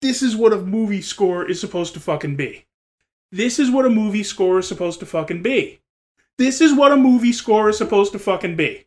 this is what a movie score is supposed to fucking be. This is what a movie score is supposed to fucking be. This is what a movie score is supposed to fucking be.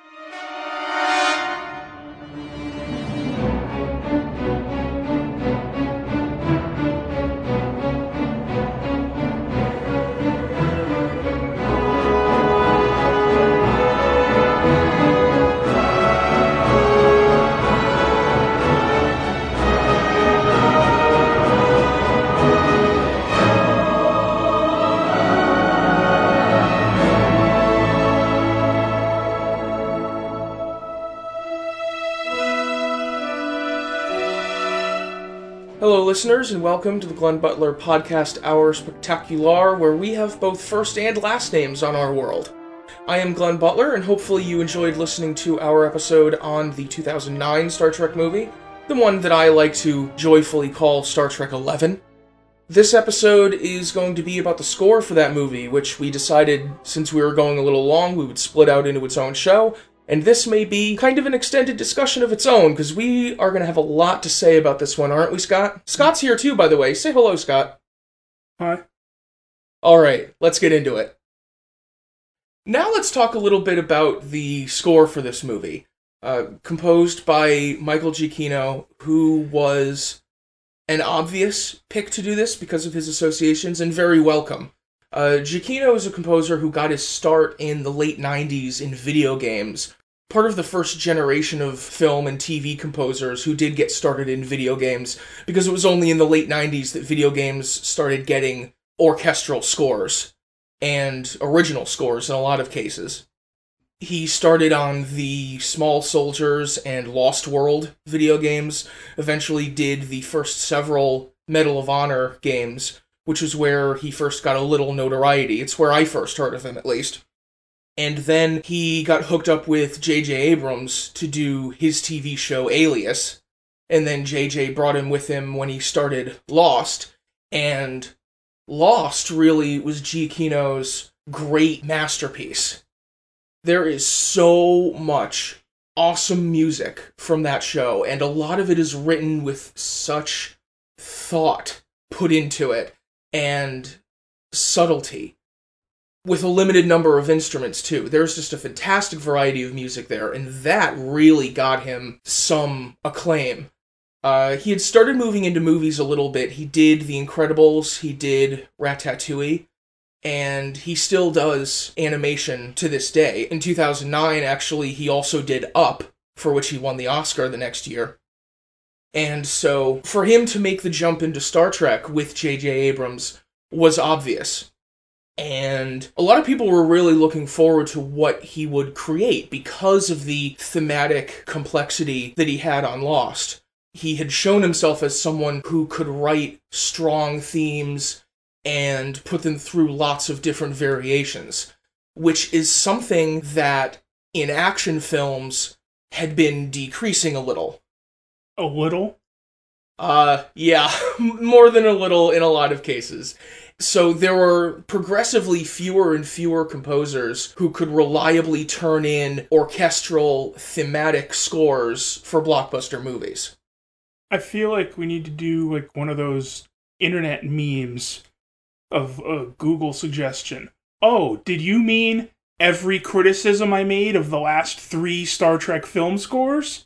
Welcome to the Glenn Butler Podcast Hour Spectacular, where we have both first and last names on our world. I am Glenn Butler, and hopefully you enjoyed listening to our episode on the 2009 Star Trek movie, the one that I like to joyfully call Star Trek 11. This episode is going to be about the score for that movie, which we decided, since we were going a little long, we would split out into its own show, and this may be kind of an extended discussion of its own, because we are going to have a lot to say about this one, aren't we, Scott? Scott's here too, by the way. Say hello, Scott. Hi. All right, let's get into it. Now let's talk a little bit about the score for this movie. Uh, composed by Michael Giacchino, who was an obvious pick to do this because of his associations, and very welcome. Uh, Giacchino is a composer who got his start in the late 90s in video games, part of the first generation of film and TV composers who did get started in video games, because it was only in the late 90s that video games started getting orchestral scores and original scores in a lot of cases. He started on the Small Soldiers and Lost World video games, eventually did the first several Medal of Honor games, which is where he first got a little notoriety. It's where I first heard of him, at least. And then he got hooked up with J.J. Abrams to do his TV show Alias. And then J.J. brought him with him when he started Lost. And Lost really was Giacchino's great masterpiece. There is so much awesome music from that show, and a lot of it is written with such thought put into it and subtlety with a limited number of instruments too. There's just a fantastic variety of music there, and that really got him some acclaim. Uh, he had started moving into movies a little bit. He did The Incredibles, he did Ratatouille, and he still does animation to this day. In 2009, actually, he also did Up, for which he won the Oscar the next year. And so, for him to make the jump into Star Trek with J.J. Abrams was obvious. And a lot of people were really looking forward to what he would create because of the thematic complexity that he had on Lost. He had shown himself as someone who could write strong themes and put them through lots of different variations, which is something that in action films had been decreasing a little. A little? Uh, yeah, more than a little in a lot of cases. So there were progressively fewer and fewer composers who could reliably turn in orchestral thematic scores for blockbuster movies. I feel like we need to do like one of those internet memes of a Google suggestion. Oh, did you mean every criticism I made of the last three Star Trek film scores?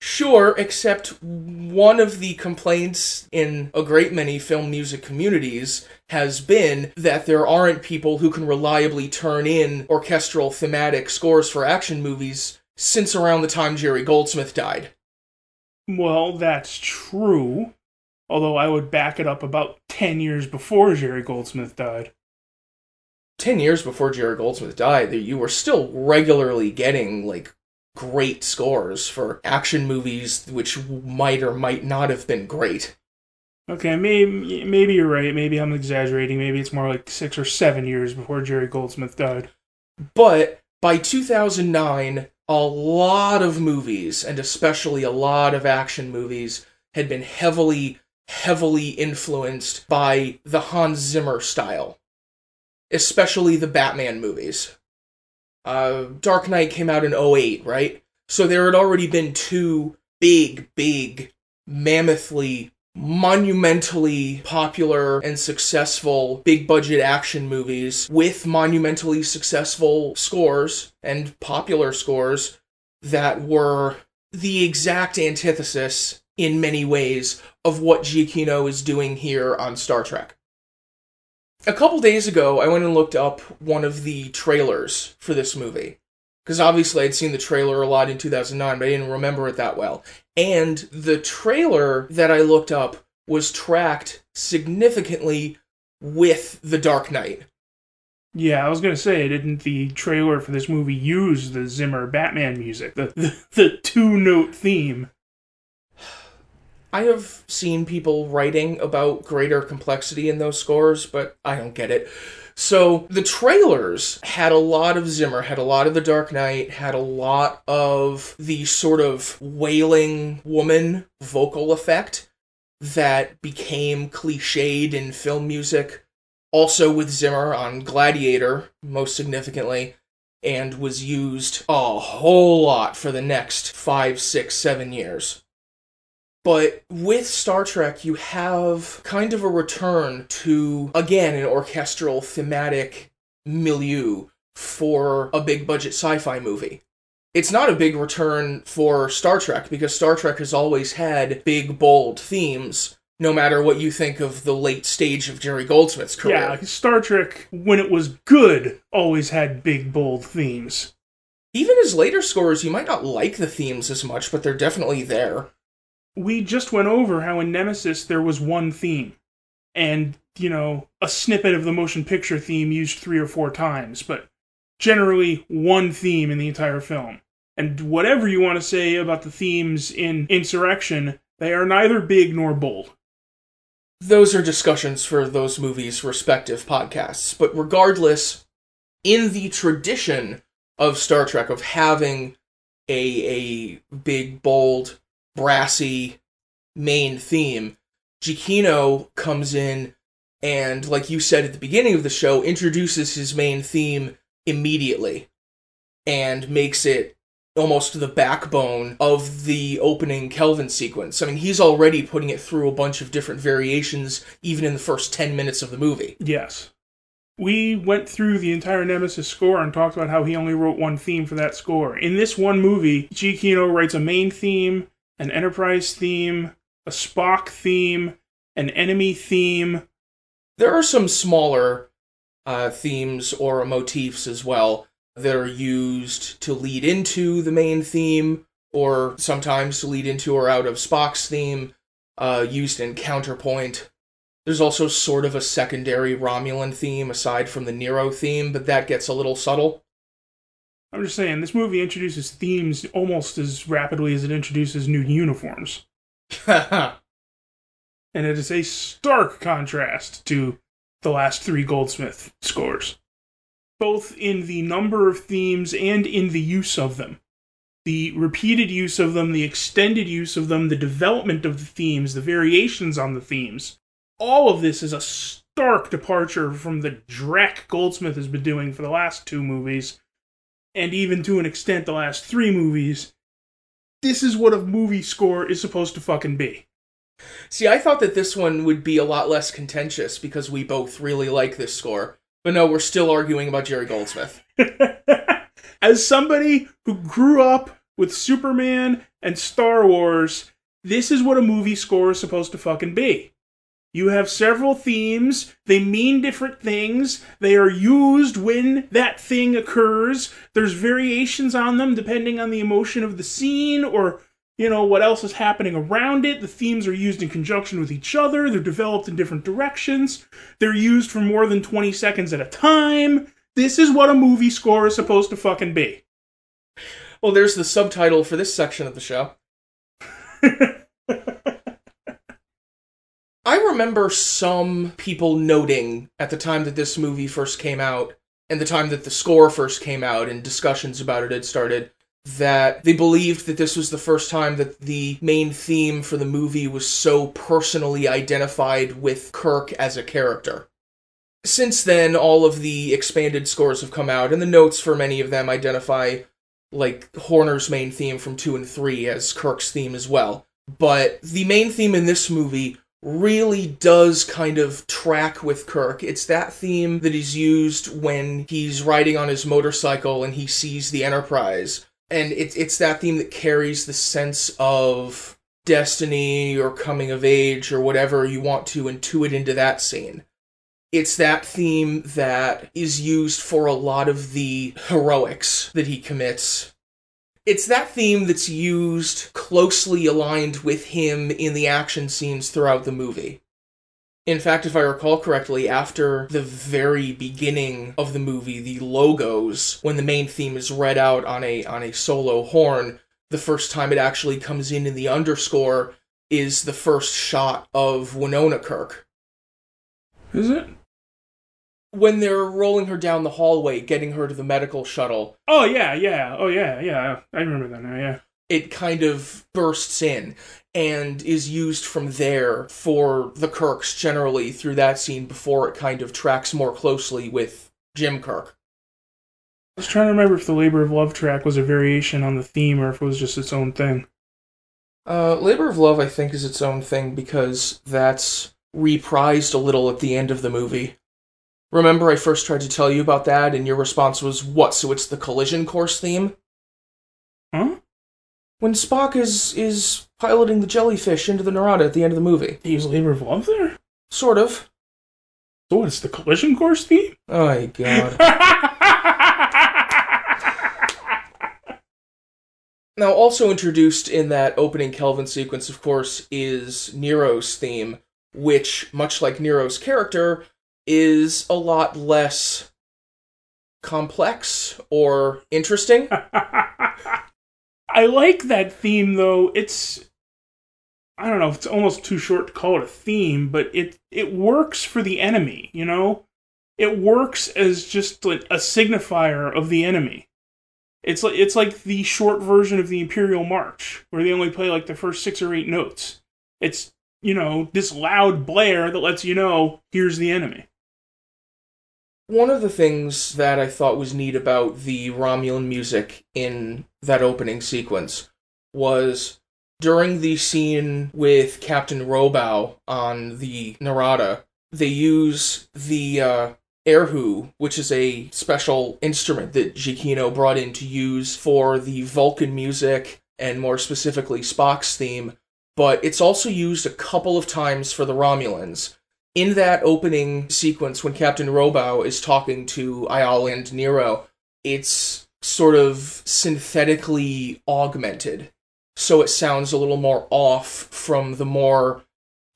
Sure, except one of the complaints in a great many film music communities has been that there aren't people who can reliably turn in orchestral thematic scores for action movies since around the time Jerry Goldsmith died. Well, that's true. Although I would back it up about 10 years before Jerry Goldsmith died. 10 years before Jerry Goldsmith died, you were still regularly getting, like, great scores for action movies which might or might not have been great. Okay, maybe maybe you're right. Maybe I'm exaggerating. Maybe it's more like six or seven years before Jerry Goldsmith died. But by 2009, a lot of movies, and especially a lot of action movies, had been heavily, heavily influenced by the Hans Zimmer style, especially the Batman movies. Uh, Dark Knight came out in 08, right? So there had already been two big, big, mammothly monumentally popular and successful big budget action movies with monumentally successful scores and popular scores that were the exact antithesis in many ways of what Giacchino is doing here on Star Trek. A couple days ago, I went and looked up one of the trailers for this movie. Because obviously I'd seen the trailer a lot in 2009, but I didn't remember it that well. And the trailer that I looked up was tracked significantly with The Dark Knight. Yeah, I was gonna say, didn't the trailer for this movie use the Zimmer Batman music, the the, the two note theme? I have seen people writing about greater complexity in those scores, but I don't get it. So the trailers had a lot of Zimmer, had a lot of The Dark Knight, had a lot of the sort of wailing woman vocal effect that became cliched in film music. Also with Zimmer on Gladiator, most significantly, and was used a whole lot for the next five, six, seven years. But with Star Trek, you have kind of a return to, again, an orchestral thematic milieu for a big budget sci fi movie. It's not a big return for Star Trek because Star Trek has always had big, bold themes, no matter what you think of the late stage of Jerry Goldsmith's career. Yeah, Star Trek, when it was good, always had big, bold themes. Even his later scores, you might not like the themes as much, but they're definitely there we just went over how in Nemesis there was one theme. And, you know, a snippet of the motion picture theme used three or four times, but generally one theme in the entire film. And whatever you want to say about the themes in Insurrection, they are neither big nor bold. Those are discussions for those movies' respective podcasts. But regardless, in the tradition of Star Trek of having a a big, bold brassy main theme, Giacchino comes in and, like you said at the beginning of the show, introduces his main theme immediately and makes it almost the backbone of the opening Kelvin sequence. I mean, he's already putting it through a bunch of different variations, even in the first 10 minutes of the movie. Yes. We went through the entire Nemesis score and talked about how he only wrote one theme for that score. In this one movie, Giacchino writes a main theme, an Enterprise theme, a Spock theme, an enemy theme. There are some smaller uh, themes or motifs as well that are used to lead into the main theme, or sometimes to lead into or out of Spock's theme, uh, used in Counterpoint. There's also sort of a secondary Romulan theme aside from the Nero theme, but that gets a little subtle. I'm just saying, this movie introduces themes almost as rapidly as it introduces new uniforms. and it is a stark contrast to the last three Goldsmith scores, both in the number of themes and in the use of them. The repeated use of them, the extended use of them, the development of the themes, the variations on the themes. All of this is a stark departure from the dreck Goldsmith has been doing for the last two movies and even to an extent the last three movies, this is what a movie score is supposed to fucking be. See, I thought that this one would be a lot less contentious because we both really like this score. But no, we're still arguing about Jerry Goldsmith. As somebody who grew up with Superman and Star Wars, this is what a movie score is supposed to fucking be. You have several themes. They mean different things. They are used when that thing occurs. There's variations on them depending on the emotion of the scene or, you know, what else is happening around it. The themes are used in conjunction with each other. They're developed in different directions. They're used for more than 20 seconds at a time. This is what a movie score is supposed to fucking be. well, there's the subtitle for this section of the show. I remember some people noting at the time that this movie first came out and the time that the score first came out and discussions about it had started that they believed that this was the first time that the main theme for the movie was so personally identified with Kirk as a character. Since then, all of the expanded scores have come out, and the notes for many of them identify like Horner's main theme from 2 and 3 as Kirk's theme as well. But the main theme in this movie really does kind of track with Kirk. It's that theme that is used when he's riding on his motorcycle and he sees the Enterprise. And it's it's that theme that carries the sense of destiny or coming of age or whatever you want to intuit into that scene. It's that theme that is used for a lot of the heroics that he commits it's that theme that's used closely aligned with him in the action scenes throughout the movie. In fact, if I recall correctly, after the very beginning of the movie, the logos, when the main theme is read out on a on a solo horn, the first time it actually comes in in the underscore is the first shot of Winona Kirk. Is it? When they're rolling her down the hallway, getting her to the medical shuttle. Oh yeah, yeah. Oh yeah, yeah. I remember that now. Yeah. It kind of bursts in and is used from there for the Kirks generally through that scene before it kind of tracks more closely with Jim Kirk. I was trying to remember if the Labor of Love track was a variation on the theme or if it was just its own thing. Uh, Labor of Love, I think, is its own thing because that's reprised a little at the end of the movie. Remember, I first tried to tell you about that, and your response was, What? So it's the collision course theme? Huh? When Spock is is piloting the jellyfish into the Narada at the end of the movie. They use Labor of Love there? Sort of. So it's the collision course theme? Oh, my God. now, also introduced in that opening Kelvin sequence, of course, is Nero's theme, which, much like Nero's character, is a lot less complex or interesting. I like that theme though. It's I don't know, it's almost too short to call it a theme, but it it works for the enemy, you know? It works as just like a signifier of the enemy. It's like it's like the short version of the Imperial March, where they only play like the first six or eight notes. It's you know, this loud blare that lets you know here's the enemy. One of the things that I thought was neat about the Romulan music in that opening sequence was during the scene with Captain Robau on the Narada, they use the uh, erhu, which is a special instrument that Giacchino brought in to use for the Vulcan music and more specifically Spock's theme, but it's also used a couple of times for the Romulans in that opening sequence when Captain Robau is talking to Ayel and Nero, it's sort of synthetically augmented. So it sounds a little more off from the more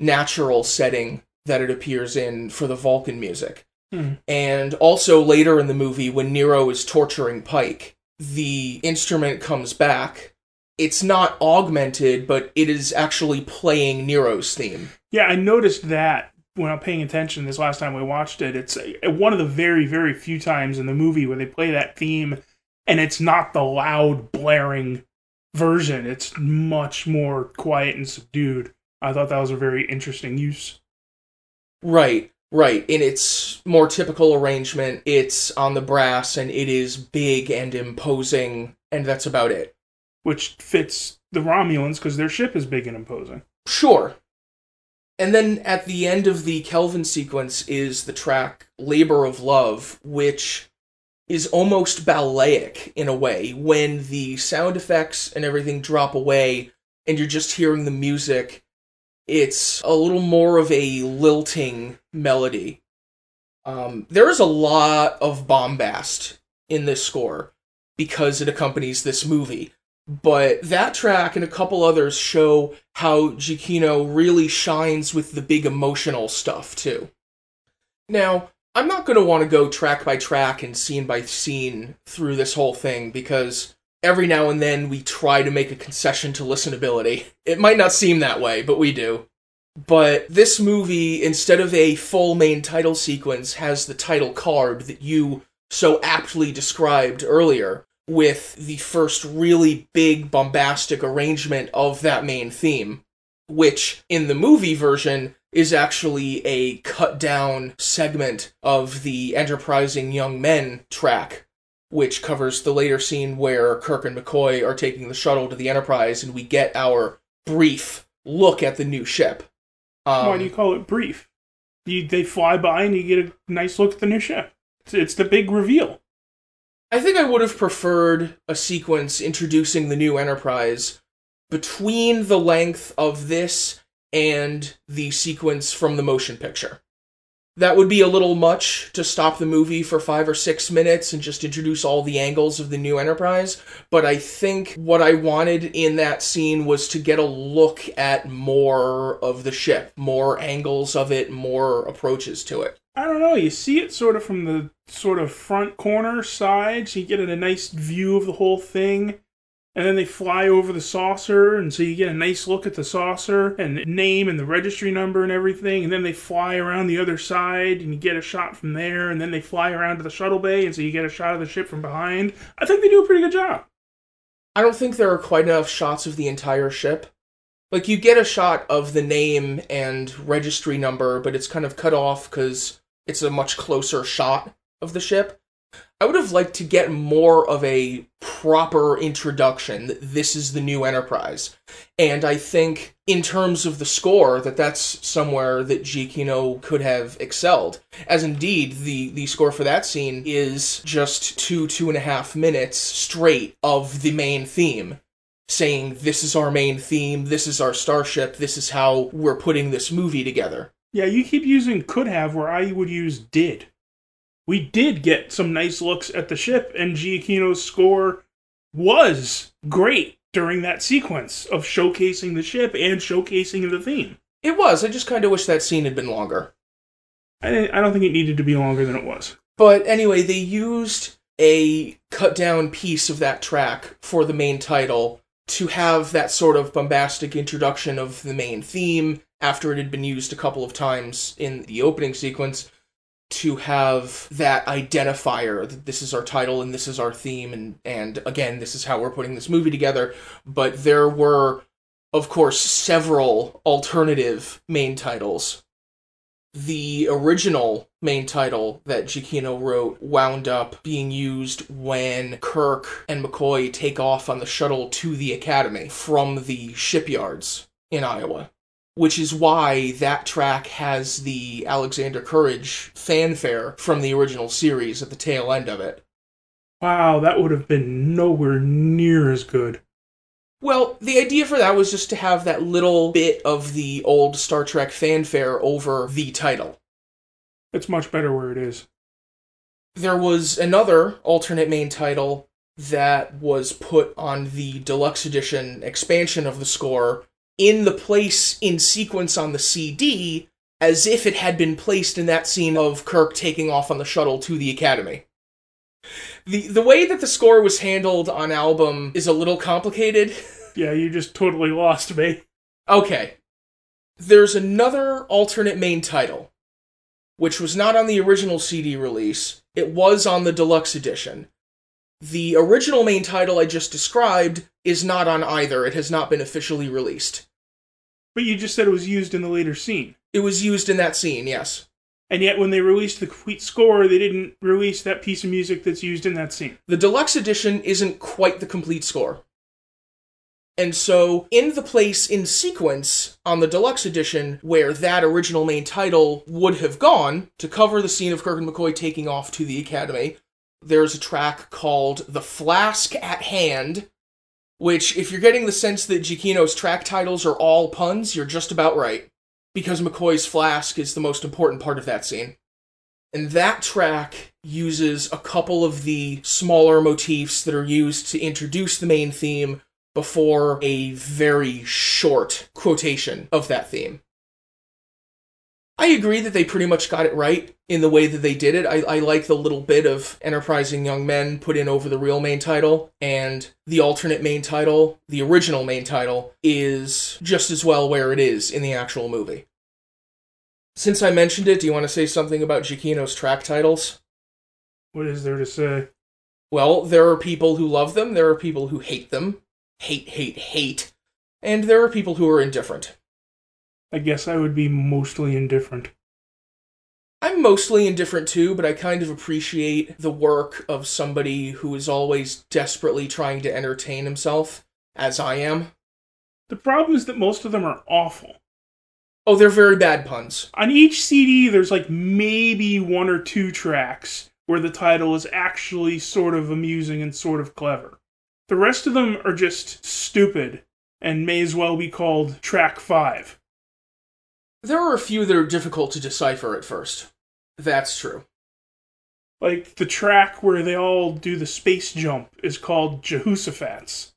natural setting that it appears in for the Vulcan music. Hmm. And also later in the movie, when Nero is torturing Pike, the instrument comes back. It's not augmented, but it is actually playing Nero's theme. Yeah, I noticed that when I'm paying attention this last time we watched it, it's uh, one of the very, very few times in the movie where they play that theme and it's not the loud, blaring version. It's much more quiet and subdued. I thought that was a very interesting use. Right, right. In its more typical arrangement, it's on the brass and it is big and imposing, and that's about it. Which fits the Romulans because their ship is big and imposing. Sure, and then at the end of the Kelvin sequence is the track Labor of Love, which is almost balletic in a way when the sound effects and everything drop away and you're just hearing the music. It's a little more of a lilting melody. Um, there is a lot of bombast in this score because it accompanies this movie. But that track and a couple others show how Giacchino really shines with the big emotional stuff, too. Now, I'm not going to want to go track by track and scene by scene through this whole thing because every now and then we try to make a concession to listenability. It might not seem that way, but we do. But this movie, instead of a full main title sequence, has the title card that you so aptly described earlier, with the first really big bombastic arrangement of that main theme, which in the movie version is actually a cut down segment of the Enterprising Young Men track, which covers the later scene where Kirk and McCoy are taking the shuttle to the Enterprise and we get our brief look at the new ship. Um, Why do you call it brief? You, they fly by and you get a nice look at the new ship. It's, it's the big reveal. I think I would have preferred a sequence introducing the new Enterprise between the length of this and the sequence from the motion picture. That would be a little much to stop the movie for five or six minutes and just introduce all the angles of the new Enterprise. But I think what I wanted in that scene was to get a look at more of the ship, more angles of it, more approaches to it. I don't know. You see it sort of from the sort of front corner side, so you get a nice view of the whole thing and then they fly over the saucer and so you get a nice look at the saucer and name and the registry number and everything and then they fly around the other side and you get a shot from there and then they fly around to the shuttle bay and so you get a shot of the ship from behind. I think they do a pretty good job. I don't think there are quite enough shots of the entire ship. Like you get a shot of the name and registry number but it's kind of cut off because it's a much closer shot of the ship I would have liked to get more of a proper introduction that this is the new Enterprise. And I think, in terms of the score, that that's somewhere that Giacchino could have excelled. As indeed, the, the score for that scene is just two, two and a half minutes straight of the main theme. Saying, this is our main theme, this is our starship, this is how we're putting this movie together. Yeah, you keep using could have where I would use did we did get some nice looks at the ship, and Giacchino's score was great during that sequence of showcasing the ship and showcasing the theme. It was. I just kind of wish that scene had been longer. I, I don't think it needed to be longer than it was. But anyway, they used a cut down piece of that track for the main title to have that sort of bombastic introduction of the main theme after it had been used a couple of times in the opening sequence to have that identifier that this is our title and this is our theme and and again this is how we're putting this movie together. But there were of course several alternative main titles. The original main title that Giacchino wrote wound up being used when Kirk and McCoy take off on the shuttle to the academy from the shipyards in Iowa which is why that track has the Alexander Courage fanfare from the original series at the tail end of it. Wow, that would have been nowhere near as good. Well, the idea for that was just to have that little bit of the old Star Trek fanfare over the title. It's much better where it is. There was another alternate main title that was put on the deluxe edition expansion of the score in the place in sequence on the CD as if it had been placed in that scene of Kirk taking off on the shuttle to the Academy. The the way that the score was handled on album is a little complicated. Yeah, you just totally lost me. Okay. There's another alternate main title, which was not on the original CD release. It was on the deluxe edition. The original main title I just described is not on either. It has not been officially released. But you just said it was used in the later scene. It was used in that scene, yes. And yet, when they released the complete score, they didn't release that piece of music that's used in that scene. The deluxe edition isn't quite the complete score. And so, in the place in sequence on the deluxe edition where that original main title would have gone to cover the scene of Kirk and McCoy taking off to the Academy, there's a track called The Flask at Hand, which, if you're getting the sense that Giacchino's track titles are all puns, you're just about right. Because McCoy's flask is the most important part of that scene. And that track uses a couple of the smaller motifs that are used to introduce the main theme before a very short quotation of that theme. I agree that they pretty much got it right in the way that they did it. I, I like the little bit of enterprising young men put in over the real main title, and the alternate main title, the original main title, is just as well where it is in the actual movie. Since I mentioned it, do you want to say something about Giacchino's track titles? What is there to say? Well, there are people who love them, there are people who hate them. Hate, hate, hate. And there are people who are indifferent. I guess I would be mostly indifferent. I'm mostly indifferent too, but I kind of appreciate the work of somebody who is always desperately trying to entertain himself, as I am. The problem is that most of them are awful. Oh, they're very bad puns. On each CD, there's like maybe one or two tracks where the title is actually sort of amusing and sort of clever. The rest of them are just stupid and may as well be called track 5. There are a few that are difficult to decipher at first. That's true. Like the track where they all do the space jump is called Jehoshaphat's.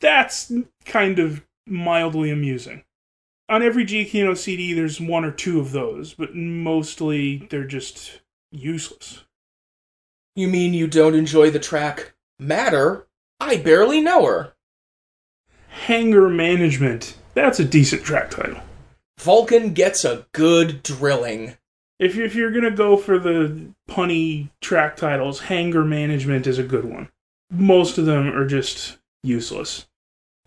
That's kind of mildly amusing. On every Giacchino CD, there's one or two of those, but mostly they're just useless. You mean you don't enjoy the track Matter? I barely know her. Hangar Management. That's a decent track title. Vulcan gets a good drilling. If you're, if you're gonna go for the punny track titles, Hangar Management is a good one. Most of them are just useless.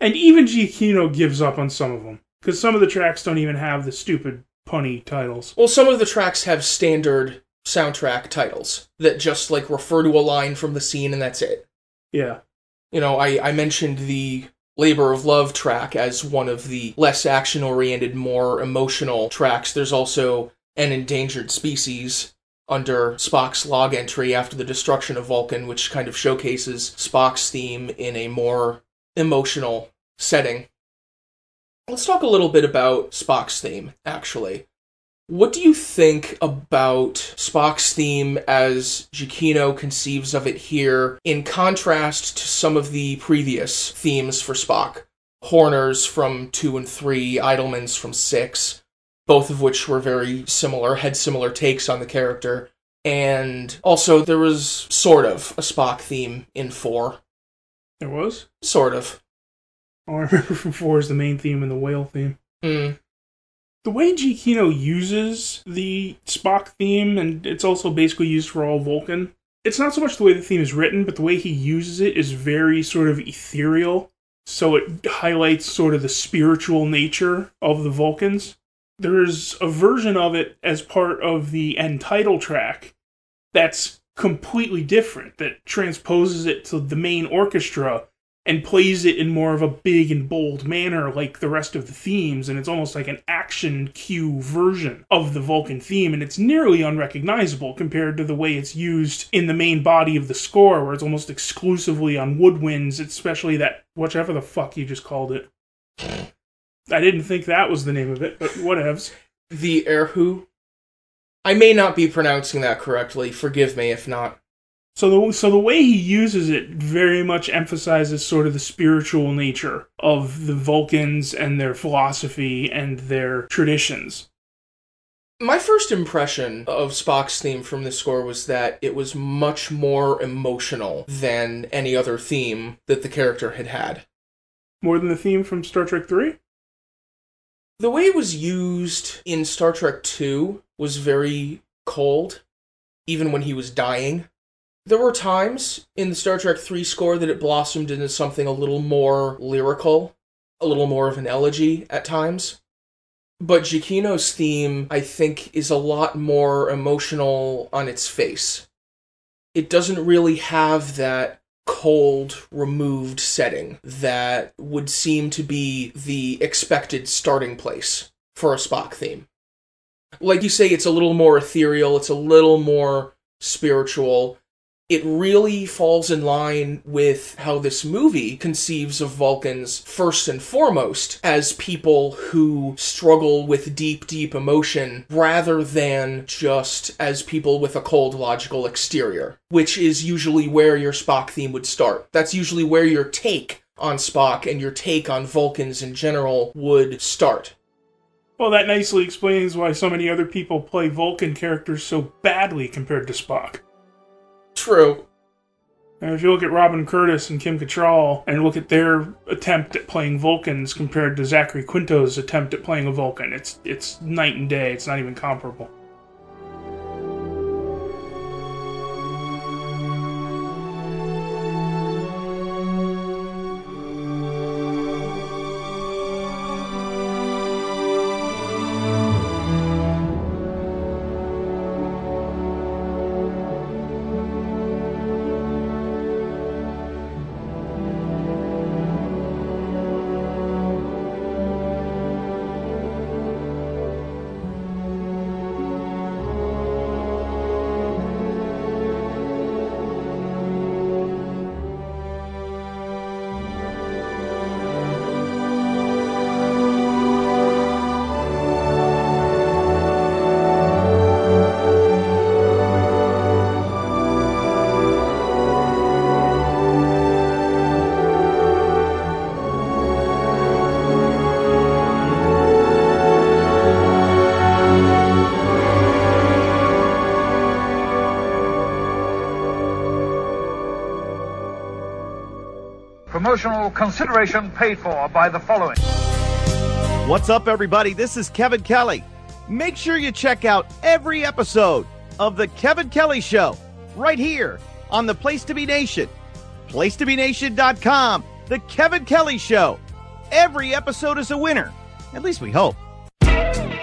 And even Giacchino gives up on some of them. Because some of the tracks don't even have the stupid punny titles. Well, some of the tracks have standard soundtrack titles that just like refer to a line from the scene and that's it. Yeah. You know, I, I mentioned the Labor of Love track as one of the less action oriented, more emotional tracks. There's also An Endangered Species under Spock's log entry after the destruction of Vulcan, which kind of showcases Spock's theme in a more emotional setting. Let's talk a little bit about Spock's theme, actually. What do you think about Spock's theme as Giacchino conceives of it here, in contrast to some of the previous themes for Spock? Horner's from 2 and 3, Eidelman's from 6, both of which were very similar, had similar takes on the character. And also, there was sort of a Spock theme in 4. There was? Sort of. All I remember from 4 is the main theme and the whale theme. Mm. The way Giacchino uses the Spock theme, and it's also basically used for all Vulcan, it's not so much the way the theme is written, but the way he uses it is very sort of ethereal. So it highlights sort of the spiritual nature of the Vulcans. There's a version of it as part of the end title track that's completely different, that transposes it to the main orchestra and plays it in more of a big and bold manner like the rest of the themes and it's almost like an action cue version of the Vulcan theme and it's nearly unrecognizable compared to the way it's used in the main body of the score where it's almost exclusively on woodwinds especially that whichever the fuck you just called it I didn't think that was the name of it but whatevs The Erhu. I may not be pronouncing that correctly. Forgive me if not. So the so the way he uses it very much emphasizes sort of the spiritual nature of the Vulcans and their philosophy and their traditions. My first impression of Spock's theme from the score was that it was much more emotional than any other theme that the character had had. More than the theme from Star Trek 3? The way it was used in Star Trek 2 was very cold, even when he was dying. There were times in the Star Trek 3 score that it blossomed into something a little more lyrical, a little more of an elegy at times. But Giacchino's theme, I think, is a lot more emotional on its face. It doesn't really have that cold, removed setting that would seem to be the expected starting place for a Spock theme. Like you say, it's a little more ethereal, it's a little more spiritual, it really falls in line with how this movie conceives of Vulcans first and foremost as people who struggle with deep, deep emotion rather than just as people with a cold, logical exterior, which is usually where your Spock theme would start. That's usually where your take on Spock and your take on Vulcans in general would start. Well, that nicely explains why so many other people play Vulcan characters so badly compared to Spock. True. And if you look at Robin Curtis and Kim Cattrall and look at their attempt at playing Vulcans compared to Zachary Quinto's attempt at playing a Vulcan, it's it's night and day. It's not even comparable. Consideration paid for by the following. What's up, everybody? This is Kevin Kelly. Make sure you check out every episode of The Kevin Kelly Show right here on the Place to Be Nation. PlacetoBeNation.com. The Kevin Kelly Show. Every episode is a winner. At least we hope.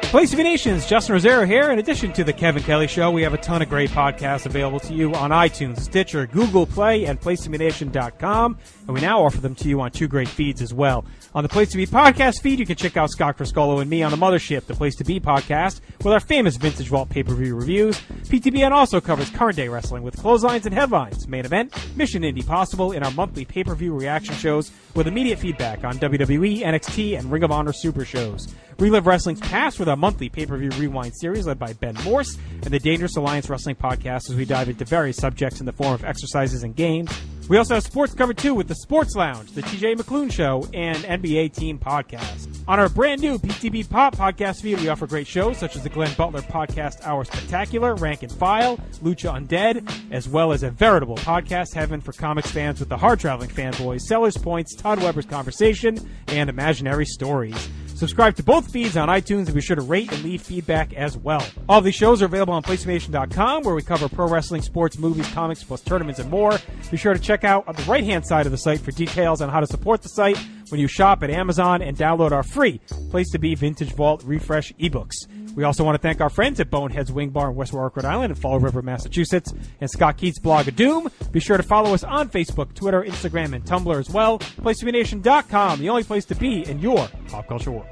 Place Be Nations, Justin Rozzero here. In addition to the Kevin Kelly Show, we have a ton of great podcasts available to you on iTunes, Stitcher, Google Play, and PlaceToBeNation.com. And we now offer them to you on two great feeds as well. On the Place to Be podcast feed, you can check out Scott Criscuolo and me on the Mothership, the Place to Be podcast, with our famous Vintage Vault pay-per-view reviews. PTBN also covers current day wrestling with clotheslines and headlines, main event, Mission Indie Possible, in our monthly pay-per-view reaction shows with immediate feedback on WWE, NXT, and Ring of Honor Super shows. Relive Wrestling's past with our monthly pay-per-view rewind series led by Ben Morse and the Dangerous Alliance Wrestling podcast as we dive into various subjects in the form of exercises and games. We also have sports covered too with the Sports Lounge, the TJ McClune Show, and NBA Team Podcast. On our brand new PTB Pop podcast feed, we offer great shows such as the Glenn Butler Podcast Hour Spectacular, Rank and File, Lucha Undead, as well as a veritable podcast heaven for comics fans with the hard traveling fanboys, Sellers Points, Todd Weber's Conversation, and Imaginary Stories. Subscribe to both feeds on iTunes and be sure to rate and leave feedback as well. All of these shows are available on PlayStation.com where we cover pro wrestling, sports, movies, comics, plus tournaments and more. Be sure to check out on the right hand side of the site for details on how to support the site when you shop at Amazon and download our free Place to Be Vintage Vault Refresh ebooks. We also want to thank our friends at Boneheads Wing Bar in West Warwick, Rhode Island, and Fall River, Massachusetts, and Scott Keith's blog of Doom. Be sure to follow us on Facebook, Twitter, Instagram, and Tumblr as well. PlaceToBeNation.com, the only place to be in your pop culture world.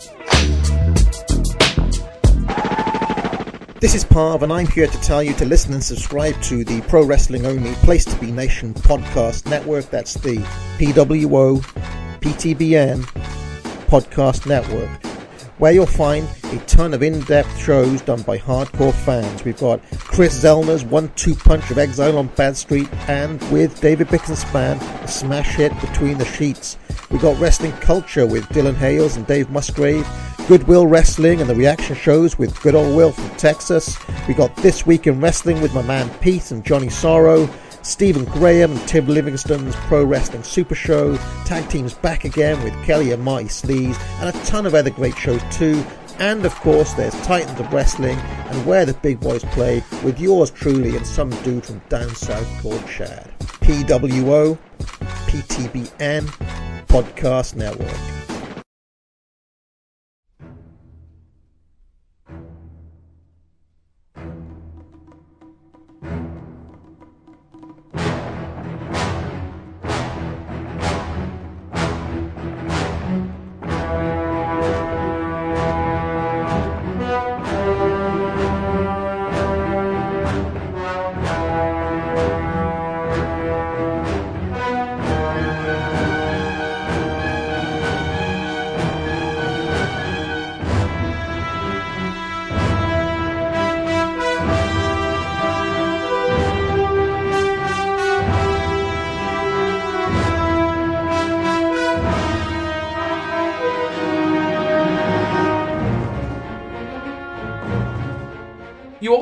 This is Parv, and I'm here to tell you to listen and subscribe to the Pro Wrestling Only Place to Be Nation podcast network. That's the PWO PTBN podcast network, where you'll find a ton of in depth shows done by hardcore fans. We've got Chris Zellner's one two punch of Exile on Bad Street, and with David Bixenspan, a smash hit between the sheets. We've got Wrestling Culture with Dylan Hales and Dave Musgrave. Goodwill Wrestling and the reaction shows with Good Old Will from Texas. We got This Week in Wrestling with my man Pete and Johnny Sorrow. Stephen Graham and Tim Livingston's Pro Wrestling Super Show. Tag teams back again with Kelly and Marty Sleaze. And a ton of other great shows too. And of course, there's Titans of Wrestling and Where the Big Boys Play with yours truly and some dude from down south called Chad. PWO, PTBN, Podcast Network.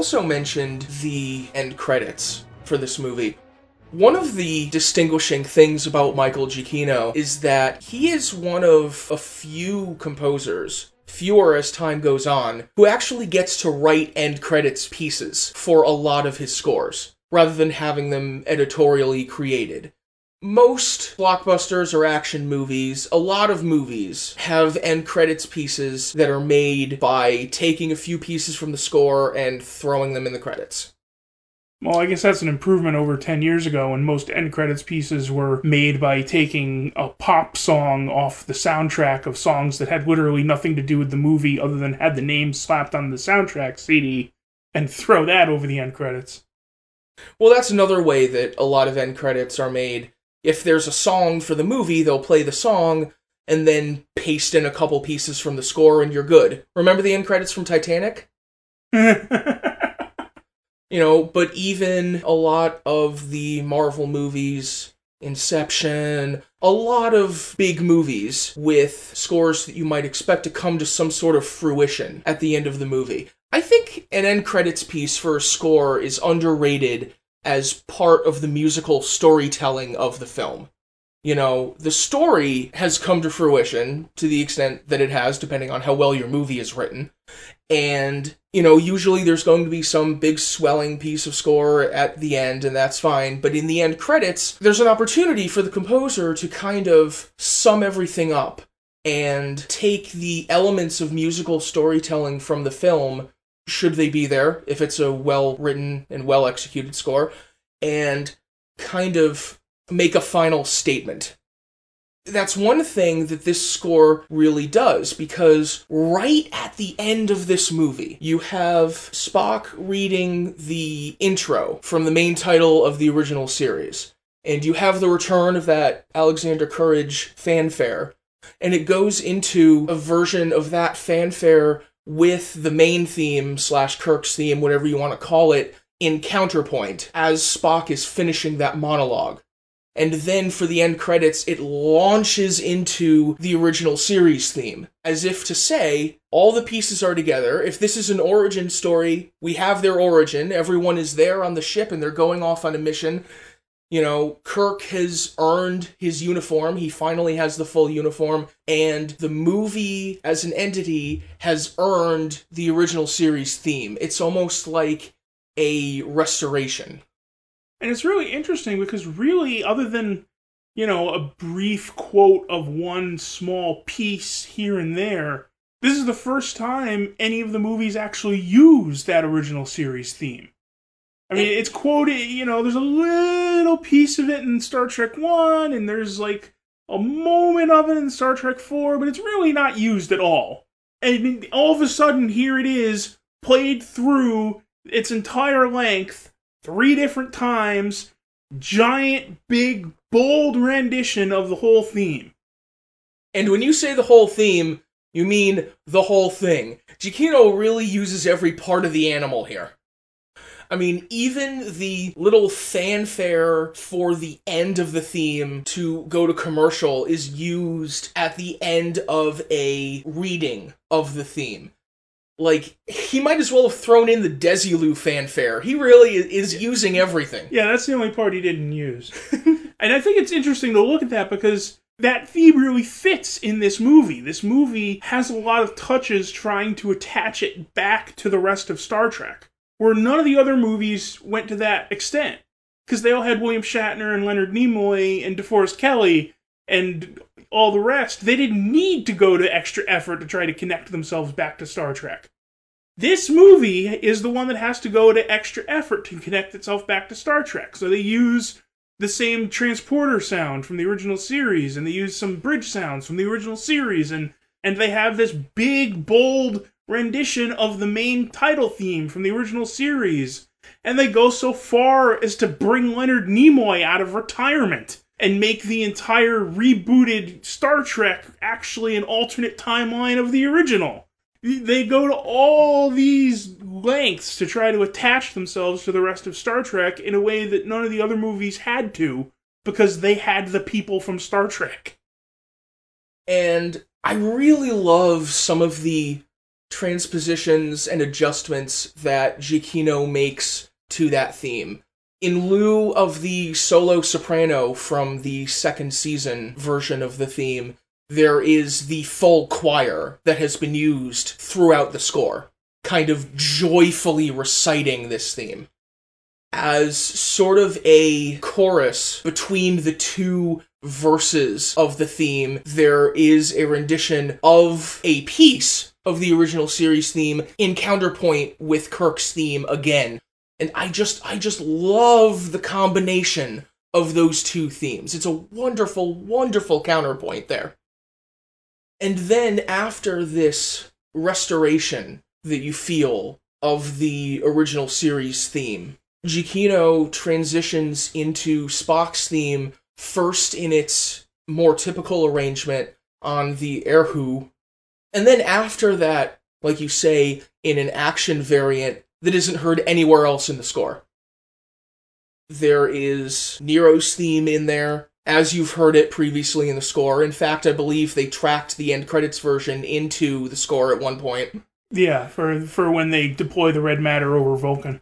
Also mentioned the end credits for this movie. One of the distinguishing things about Michael Giacchino is that he is one of a few composers, fewer as time goes on, who actually gets to write end credits pieces for a lot of his scores, rather than having them editorially created. Most blockbusters or action movies, a lot of movies, have end credits pieces that are made by taking a few pieces from the score and throwing them in the credits. Well, I guess that's an improvement over 10 years ago when most end credits pieces were made by taking a pop song off the soundtrack of songs that had literally nothing to do with the movie other than had the name slapped on the soundtrack CD and throw that over the end credits. Well, that's another way that a lot of end credits are made. If there's a song for the movie, they'll play the song and then paste in a couple pieces from the score and you're good. Remember the end credits from Titanic? you know, but even a lot of the Marvel movies, Inception, a lot of big movies with scores that you might expect to come to some sort of fruition at the end of the movie. I think an end credits piece for a score is underrated as part of the musical storytelling of the film. You know, the story has come to fruition to the extent that it has, depending on how well your movie is written. And, you know, usually there's going to be some big swelling piece of score at the end, and that's fine. But in the end credits, there's an opportunity for the composer to kind of sum everything up and take the elements of musical storytelling from the film, should they be there, if it's a well written and well executed score, and kind of make a final statement. That's one thing that this score really does because right at the end of this movie, you have Spock reading the intro from the main title of the original series. And you have the return of that Alexander Courage fanfare. And it goes into a version of that fanfare with the main theme slash Kirk's theme, whatever you want to call it, in counterpoint as Spock is finishing that monologue. And then for the end credits, it launches into the original series theme, as if to say, all the pieces are together. If this is an origin story, we have their origin. Everyone is there on the ship and they're going off on a mission. You know, Kirk has earned his uniform. He finally has the full uniform. And the movie as an entity has earned the original series theme. It's almost like a restoration. And it's really interesting because, really, other than, you know, a brief quote of one small piece here and there, this is the first time any of the movies actually use that original series theme. I mean, it's quoted, you know, there's a little piece of it in Star Trek 1, and there's like a moment of it in Star Trek 4, but it's really not used at all. And all of a sudden, here it is, played through its entire length three different times, giant, big, bold rendition of the whole theme. And when you say the whole theme, you mean the whole thing. Giacchino really uses every part of the animal here. I mean, even the little fanfare for the end of the theme to go to commercial is used at the end of a reading of the theme like he might as well have thrown in the Desilu fanfare. He really is using everything. Yeah, that's the only part he didn't use. and I think it's interesting to look at that because that theme really fits in this movie. This movie has a lot of touches trying to attach it back to the rest of Star Trek, where none of the other movies went to that extent. Because they all had William Shatner and Leonard Nimoy and DeForest Kelley and all the rest. They didn't need to go to extra effort to try to connect themselves back to Star Trek. This movie is the one that has to go to extra effort to connect itself back to Star Trek. So they use the same transporter sound from the original series, and they use some bridge sounds from the original series, and and they have this big, bold rendition of the main title theme from the original series. And they go so far as to bring Leonard Nimoy out of retirement and make the entire rebooted Star Trek actually an alternate timeline of the original. They go to all these lengths to try to attach themselves to the rest of Star Trek in a way that none of the other movies had to because they had the people from Star Trek. And I really love some of the transpositions and adjustments that Giacchino makes to that theme. In lieu of the solo soprano from the second season version of the theme, there is the full choir that has been used throughout the score, kind of joyfully reciting this theme as sort of a chorus between the two verses of the theme. There is a rendition of a piece of the original series theme in counterpoint with Kirk's theme again. And I just I just love the combination of those two themes. It's a wonderful wonderful counterpoint there. And then after this restoration that you feel of the original series theme, Giacchino transitions into Spock's theme first in its more typical arrangement on the Erhu, and then after that, like you say, in an action variant that isn't heard anywhere else in the score. There is Nero's theme in there, as you've heard it previously in the score. In fact, I believe they tracked the end credits version into the score at one point. Yeah, for for when they deploy the red matter over Vulcan.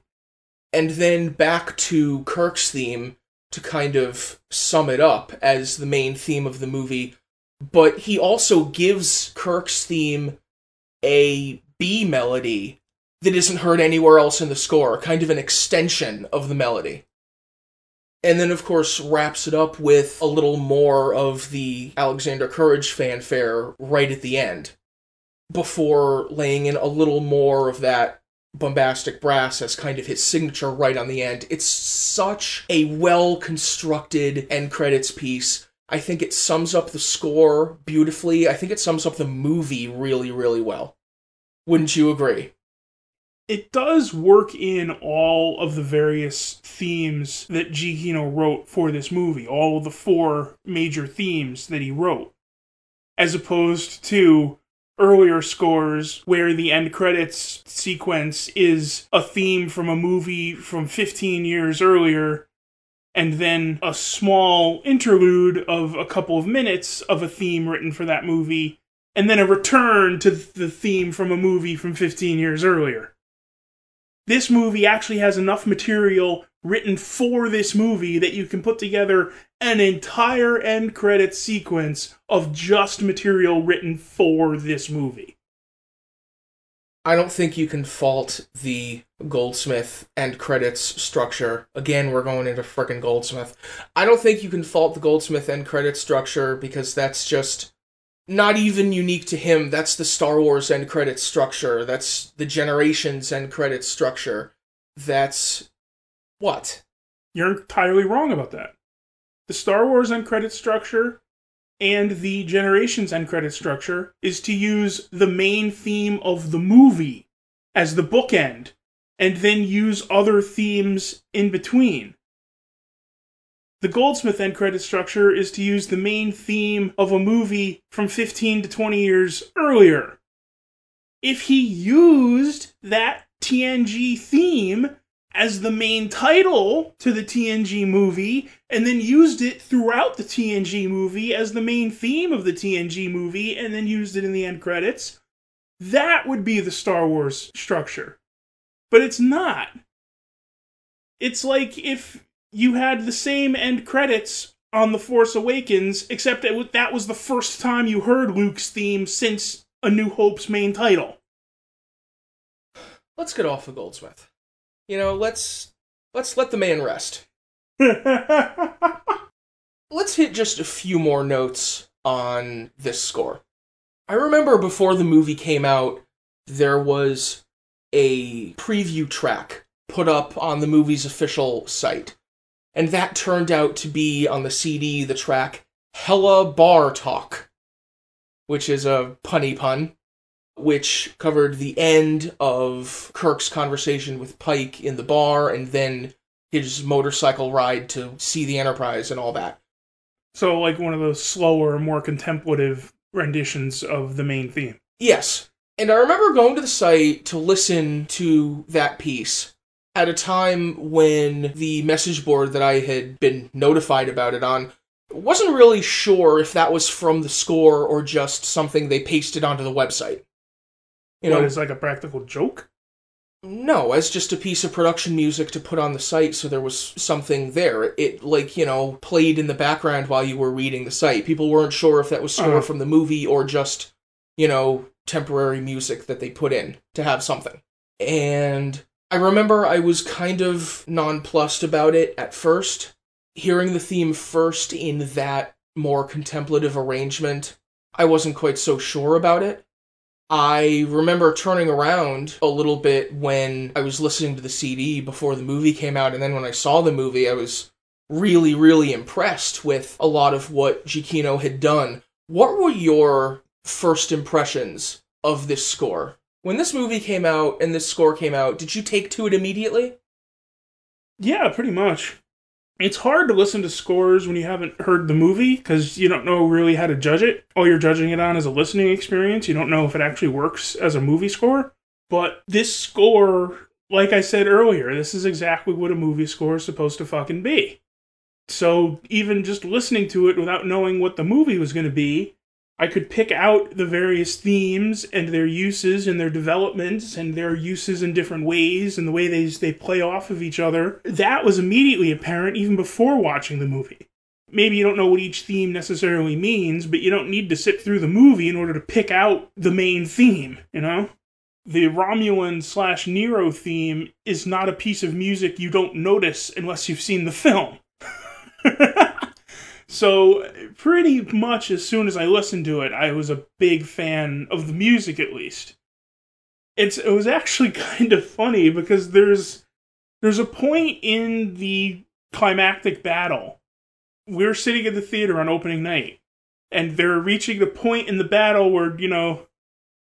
And then back to Kirk's theme to kind of sum it up as the main theme of the movie. But he also gives Kirk's theme a B melody that isn't heard anywhere else in the score, kind of an extension of the melody. And then, of course, wraps it up with a little more of the Alexander Courage fanfare right at the end, before laying in a little more of that bombastic brass as kind of his signature right on the end. It's such a well constructed end credits piece. I think it sums up the score beautifully. I think it sums up the movie really, really well. Wouldn't you agree? It does work in all of the various themes that Giacchino wrote for this movie, all of the four major themes that he wrote, as opposed to earlier scores where the end credits sequence is a theme from a movie from 15 years earlier and then a small interlude of a couple of minutes of a theme written for that movie and then a return to the theme from a movie from 15 years earlier. This movie actually has enough material written for this movie that you can put together an entire end credit sequence of just material written for this movie. I don't think you can fault the Goldsmith end credits structure. Again, we're going into frickin' Goldsmith. I don't think you can fault the Goldsmith end credits structure because that's just not even unique to him. That's the Star Wars end credits structure. That's the Generations end credits structure. That's what? You're entirely wrong about that. The Star Wars end credits structure and the Generations end credit structure is to use the main theme of the movie as the bookend and then use other themes in between. The Goldsmith end credit structure is to use the main theme of a movie from 15 to 20 years earlier. If he used that TNG theme as the main title to the TNG movie and then used it throughout the TNG movie as the main theme of the TNG movie and then used it in the end credits, that would be the Star Wars structure. But it's not. It's like if you had the same end credits on The Force Awakens, except that that was the first time you heard Luke's theme since A New Hope's main title. Let's get off of Goldsmith you know, let's let's let the man rest. let's hit just a few more notes on this score. I remember before the movie came out, there was a preview track put up on the movie's official site. And that turned out to be on the CD the track Hella Bar Talk, which is a punny pun which covered the end of Kirk's conversation with Pike in the bar and then his motorcycle ride to see the Enterprise and all that. So, like one of those slower, more contemplative renditions of the main theme. Yes. And I remember going to the site to listen to that piece at a time when the message board that I had been notified about it on wasn't really sure if that was from the score or just something they pasted onto the website. You what know, is like a practical joke? no, as just a piece of production music to put on the site so there was something there. It, like, you know, played in the background while you were reading the site. People weren't sure if that was score Uh-huh. from the movie or just, you know, temporary music that they put in to have something. And I remember I was kind of nonplussed about it at first. Hearing the theme first in that more contemplative arrangement, I wasn't quite so sure about it. I remember turning around a little bit when I was listening to the CD before the movie came out, and then when I saw the movie, I was really, really impressed with a lot of what Giacchino had done. What were your first impressions of this score? When this movie came out and this score came out, did you take to it immediately? Yeah, pretty much. It's hard to listen to scores when you haven't heard the movie because you don't know really how to judge it. All you're judging it on is a listening experience. You don't know if it actually works as a movie score. But this score, like I said earlier, this is exactly what a movie score is supposed to fucking be. So even just listening to it without knowing what the movie was going to be, I could pick out the various themes and their uses and their developments and their uses in different ways and the way they they play off of each other. That was immediately apparent even before watching the movie. Maybe you don't know what each theme necessarily means, but you don't need to sit through the movie in order to pick out the main theme, you know? The Romulan slash Nero theme is not a piece of music you don't notice unless you've seen the film. So, pretty much as soon as I listened to it, I was a big fan of the music at least. It's it was actually kind of funny because there's there's a point in the climactic battle. We're sitting at the theater on opening night and they're reaching the point in the battle where, you know,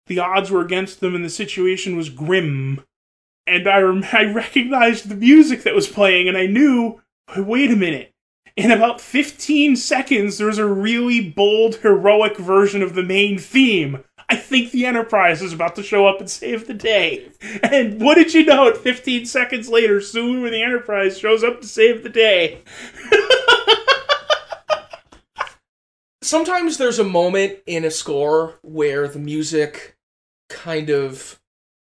the odds were against them and the situation was grim. And I rem- I recognized the music that was playing and I knew, wait a minute in about 15 seconds, there's a really bold, heroic version of the main theme. I think the Enterprise is about to show up and save the day. And what did you know? At 15 seconds later, soon when the Enterprise shows up to save the day. Sometimes there's a moment in a score where the music kind of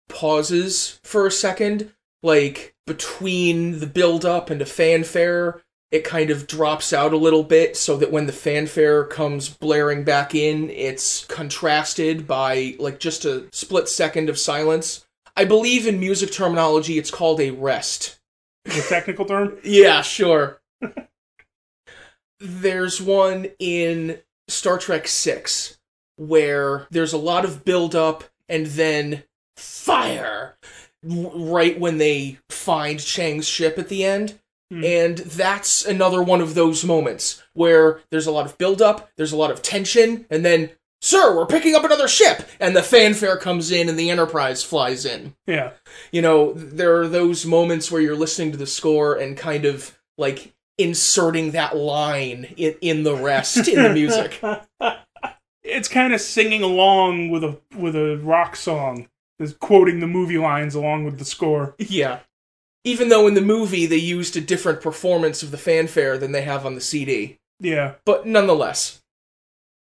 pauses for a second, like between the build up and a fanfare it kind of drops out a little bit so that when the fanfare comes blaring back in, it's contrasted by like just a split second of silence. I believe in music terminology, it's called a rest. The technical term? Yeah, sure. there's one in Star Trek 6 where there's a lot of build up and then fire right when they find Chang's ship at the end. Hmm. And that's another one of those moments where there's a lot of buildup, there's a lot of tension, and then, sir, we're picking up another ship! And the fanfare comes in and the Enterprise flies in. Yeah. You know, there are those moments where you're listening to the score and kind of like inserting that line in, in the rest in the music. It's kind of singing along with a with a rock song. Is quoting the movie lines along with the score. Yeah. Even though in the movie they used a different performance of the fanfare than they have on the CD. Yeah. But nonetheless.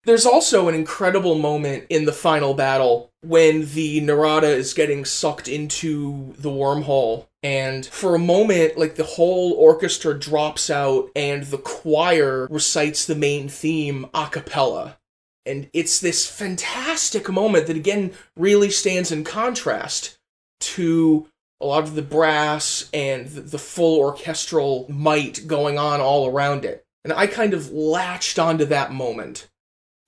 There's also an incredible moment in the final battle when the Narada is getting sucked into the wormhole. And for a moment, like the whole orchestra drops out and the choir recites the main theme a cappella. And it's this fantastic moment that again really stands in contrast to a lot of the brass and the, full orchestral might going on all around it. And I kind of latched onto that moment.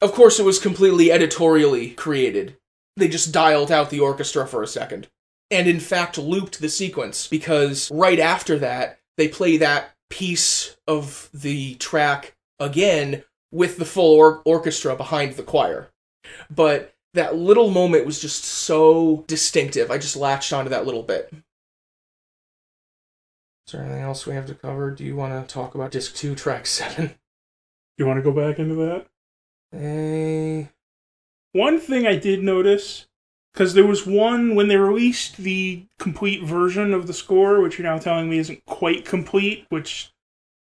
Of course, it was completely editorially created. They just dialed out the orchestra for a second. And in fact, looped the sequence because right after that, they play that piece of the track again with the full or- orchestra behind the choir. But that little moment was just so distinctive. I just latched onto that little bit. Is there anything else we have to cover? Do you want to talk about disc 2, track 7? You want to go back into that? Hey. One thing I did notice, because there was one when they released the complete version of the score, which you're now telling me isn't quite complete, which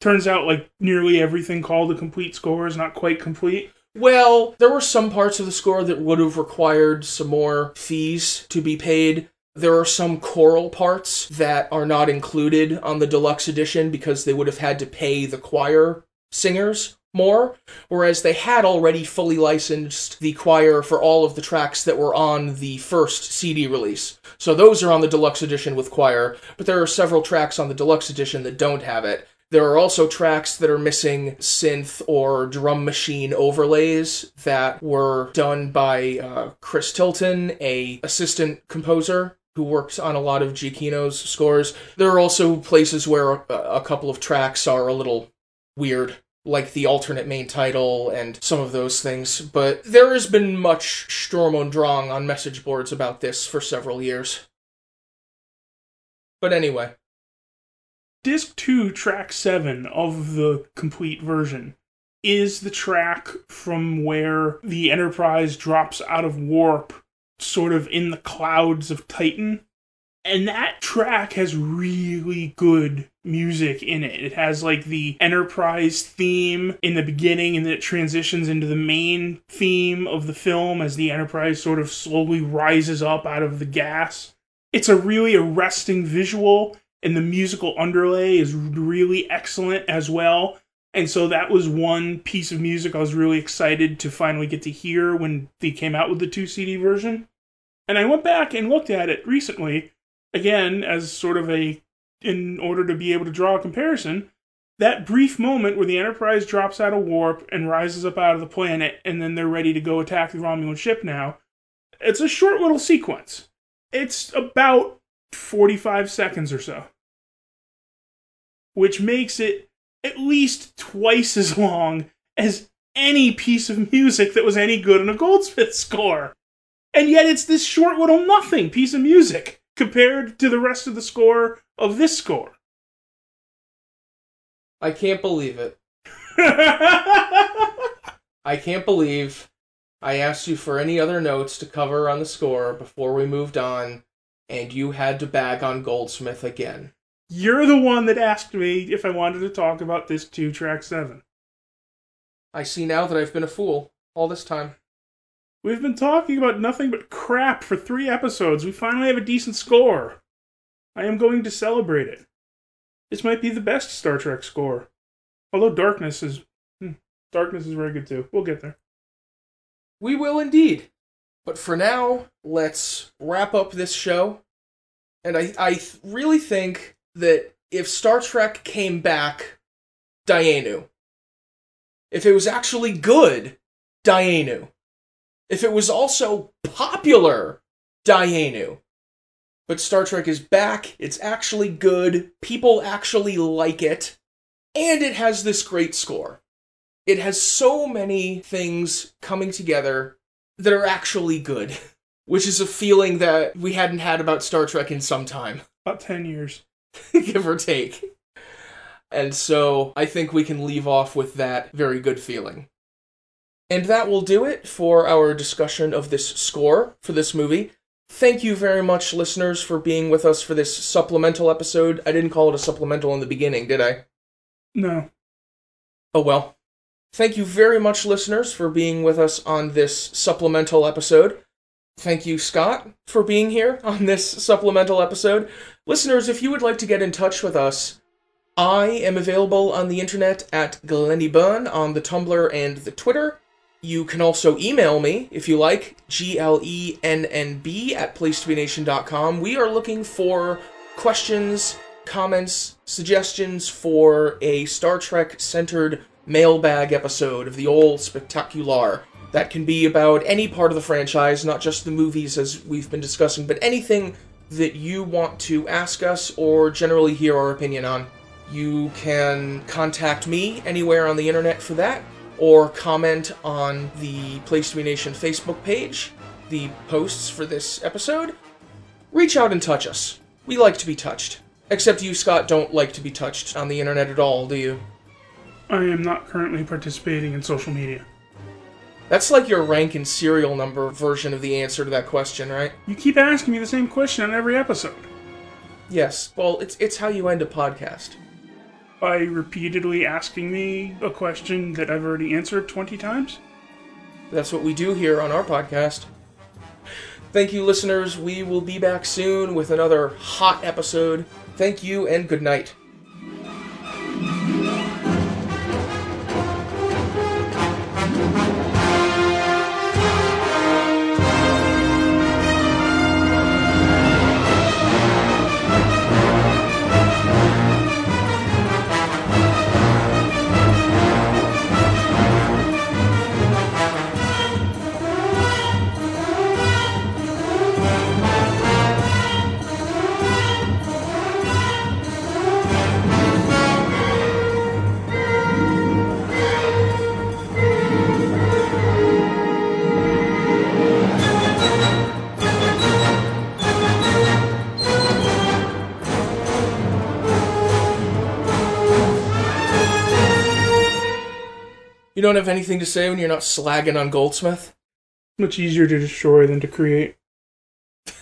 turns out like nearly everything called a complete score is not quite complete. Well, there were some parts of the score that would have required some more fees to be paid. There are some choral parts that are not included on the deluxe edition because they would have had to pay the choir singers more, whereas they had already fully licensed the choir for all of the tracks that were on the first CD release. So those are on the deluxe edition with choir, but there are several tracks on the deluxe edition that don't have it. There are also tracks that are missing synth or drum machine overlays that were done by uh, Chris Tilton, a assistant composer who works on a lot of Giacchino's scores. There are also places where a, a couple of tracks are a little weird, like the alternate main title and some of those things. But there has been much Sturm und Drang on message boards about this for several years. But anyway, Disc 2, track 7 of the complete version is the track from where the Enterprise drops out of warp, sort of in the clouds of Titan. And that track has really good music in it. It has like the Enterprise theme in the beginning, and then it transitions into the main theme of the film as the Enterprise sort of slowly rises up out of the gas. It's a really arresting visual, and the musical underlay is really excellent as well. And so that was one piece of music I was really excited to finally get to hear when they came out with the 2 CD version. And I went back and looked at it recently, again, as sort of a, in order to be able to draw a comparison. That brief moment where the Enterprise drops out of warp and rises up out of the planet, and then they're ready to go attack the Romulan ship now. It's a short little sequence. It's about 45 seconds or so. Which makes it at least twice as long as any piece of music that was any good in a Goldsmith score. And yet it's this short little nothing piece of music compared to the rest of the score of this score. I can't believe it. I can't believe I asked you for any other notes to cover on the score before we moved on, and you had to bag on Goldsmith again. You're the one that asked me if I wanted to talk about this 2 track 7. I see now that I've been a fool all this time. We've been talking about nothing but crap for three episodes. We finally have a decent score. I am going to celebrate it. This might be the best Star Trek score. Although Darkness is. Hmm, Darkness is very good too. We'll get there. We will indeed. But for now, let's wrap up this show. And I, I really think that if Star Trek came back, Dayenu. If it was actually good, Dayenu. If it was also popular, Dayenu. But Star Trek is back, it's actually good, people actually like it, and it has this great score. It has so many things coming together that are actually good, which is a feeling that we hadn't had about Star Trek in some time, About 10 years. give or take. And so I think we can leave off with that very good feeling. And that will do it for our discussion of this score for this movie. Thank you very much, listeners, for being with us for this supplemental episode. I didn't call it a supplemental in the beginning, did I? No. Oh well. Thank you very much, listeners, for being with us on this supplemental episode. Thank you, Scott, for being here on this supplemental episode. Listeners, if you would like to get in touch with us, I am available on the internet at Glenny Byrne on the Tumblr and the Twitter. You can also email me if you like, G L E N N B at placetobenation.com. We are looking for questions, comments, suggestions for a Star Trek centered mailbag episode of the old spectacular. That can be about any part of the franchise, not just the movies as we've been discussing, but anything that you want to ask us or generally hear our opinion on. You can contact me anywhere on the internet for that, or comment on the Place to Be Nation Facebook page, the posts for this episode. Reach out and touch us. We like to be touched. Except you, Scott, don't like to be touched on the internet at all, do you? I am not currently participating in social media. That's like your rank and serial number version of the answer to that question, right? You keep asking me the same question on every episode. Yes. Well, it's it's how you end a podcast. By repeatedly asking me a question that I've already answered 20 times? That's what we do here on our podcast. Thank you, listeners. We will be back soon with another hot episode. Thank you and good night. You don't have anything to say when you're not slagging on Goldsmith? Much easier to destroy than to create.